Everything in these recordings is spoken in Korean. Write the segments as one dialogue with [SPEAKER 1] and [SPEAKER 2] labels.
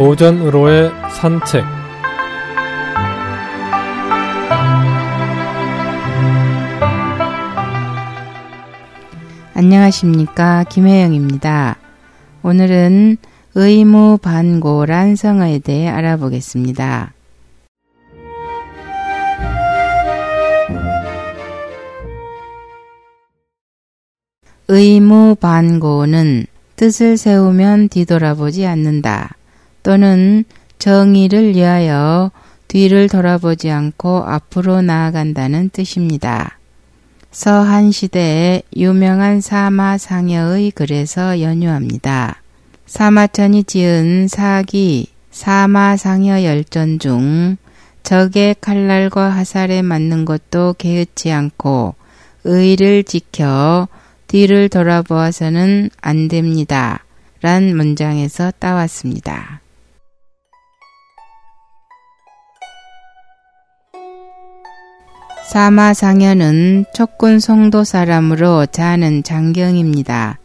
[SPEAKER 1] 오전으로의 산책
[SPEAKER 2] 안녕하십니까 김혜영입니다. 오늘은 의무반고란 성어에 대해 알아보겠습니다. 의무반고는 뜻을 세우면 뒤돌아보지 않는다. 또는 정의를 위하여 뒤를 돌아보지 않고 앞으로 나아간다는 뜻입니다. 서한 시대의 유명한 사마 상여의 글에서 연유합니다. 사마천이 지은 사기 사마 상여 열전 중 적의 칼날과 화살에 맞는 것도 개의치 않고 의를 지켜 뒤를 돌아보아서는 안 됩니다. 란 문장에서 따왔습니다. 사마상여는 촉군 송도 사람으로 자는 장경입니다.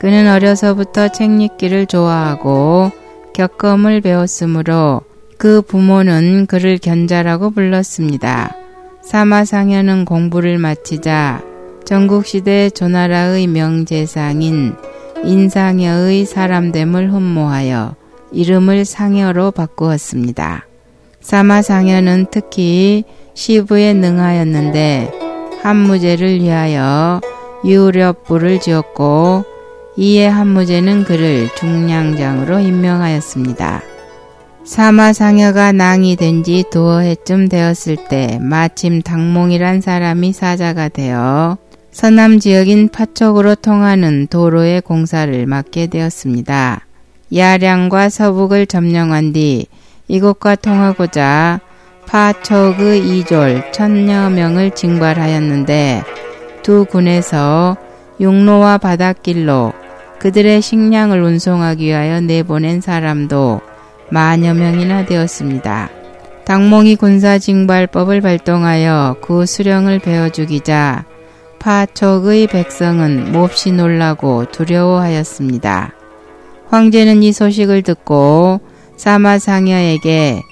[SPEAKER 2] 그는 어려서부터 책 읽기를 좋아하고 격검을 배웠으므로 그 부모는 그를 견자라고 불렀습니다. 사마상여는 공부를 마치자 전국시대 조나라의 명재상인 인상여의 사람됨을 흠모하여 이름을 상여로 바꾸었습니다. 사마상여는 특히 시부에 능하였는데 한무제를 위하여 유렵부를 지었고 이에 한무제는 그를 중량장으로 임명하였습니다. 사마상여가 낭이 된 지 두어 해쯤 되었을 때 마침 당몽이란 사람이 사자가 되어 서남 지역인 파쪽으로 통하는 도로의 공사를 맡게 되었습니다. 야량과 서북을 점령한 뒤 이곳과 통하고자 파초그 이졸 천여 명을 징발하였는데 두 군에서 육로와 바닷길로 그들의 식량을 운송하기 위하여 내보낸 사람도 만여 명이나 되었습니다. 당몽이 군사 징발법을 발동하여 그 수령을 베어 죽이자 파촉의 백성은 몹시 놀라고 두려워하였습니다. 황제는 이 소식을 듣고 사마상여에게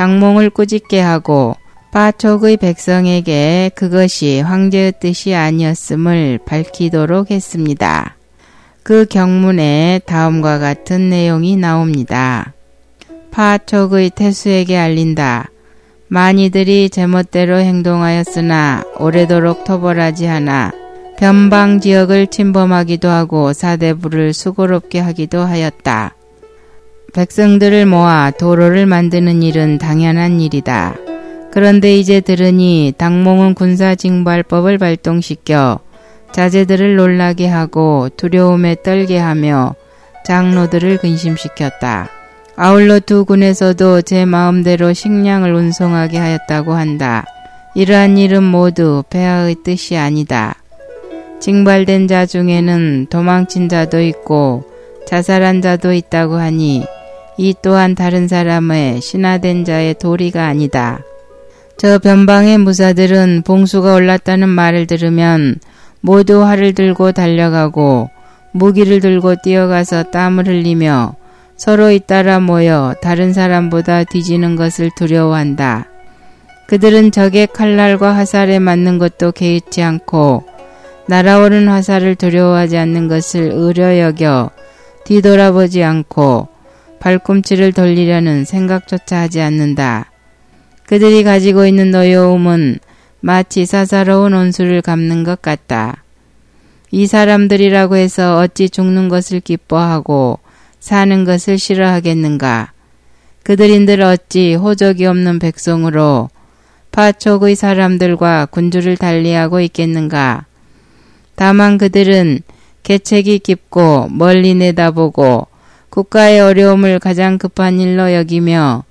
[SPEAKER 2] 당몽을 꾸짖게 하고 파촉의 백성에게 그것이 황제의 뜻이 아니었음을 밝히도록 했습니다. 그 경문에 다음과 같은 내용이 나옵니다. 파촉의 태수에게 알린다. 많이들이 제멋대로 행동하였으나 오래도록 토벌하지 않아 변방 지역을 침범하기도 하고 사대부를 수고롭게 하기도 하였다. 백성들을 모아 도로를 만드는 일은 당연한 일이다. 그런데 이제 들으니 당몽은 군사징발법을 발동시켜 자제들을 놀라게 하고 두려움에 떨게 하며 장로들을 근심시켰다. 아울러 두 군에서도 제 마음대로 식량을 운송하게 하였다고 한다. 이러한 일은 모두 폐하의 뜻이 아니다. 징발된 자 중에는 도망친 자도 있고 자살한 자도 있다고 하니 이 또한 다른 사람의 신하된 자의 도리가 아니다. 저 변방의 무사들은 봉수가 올랐다는 말을 들으면 모두 활을 들고 달려가고 무기를 들고 뛰어가서 땀을 흘리며 서로 잇따라 모여 다른 사람보다 뒤지는 것을 두려워한다. 그들은 적의 칼날과 화살에 맞는 것도 개의치 않고 날아오는 화살을 두려워하지 않는 것을 의려 여겨 뒤돌아보지 않고 발꿈치를 돌리려는 생각조차 하지 않는다. 그들이 가지고 있는 노여움은 마치 사사로운 온수를 갚는 것 같다. 이 사람들이라고 해서 어찌 죽는 것을 기뻐하고 사는 것을 싫어하겠는가? 그들인들 어찌 호적이 없는 백성으로 파촉의 사람들과 군주를 달리하고 있겠는가? 다만 그들은 계책이 깊고 멀리 내다보고 국가의 어려움을 가장 급한 일로 여기며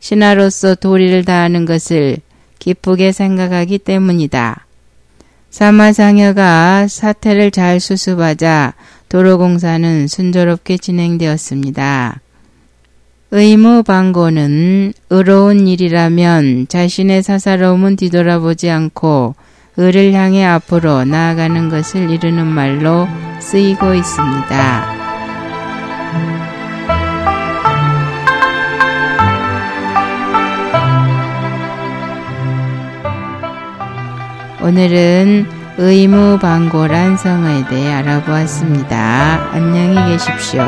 [SPEAKER 2] 신하로서 도리를 다하는 것을 기쁘게 생각하기 때문이다. 사마상여가 사태를 잘 수습하자 도로공사는 순조롭게 진행되었습니다. 의무 방고는 의로운 일이라면 자신의 사사로움은 뒤돌아보지 않고 의를 향해 앞으로 나아가는 것을 이루는 말로 쓰이고 있습니다. 오늘은 의무방고란 성어에 대해 알아보았습니다. 안녕히 계십시오.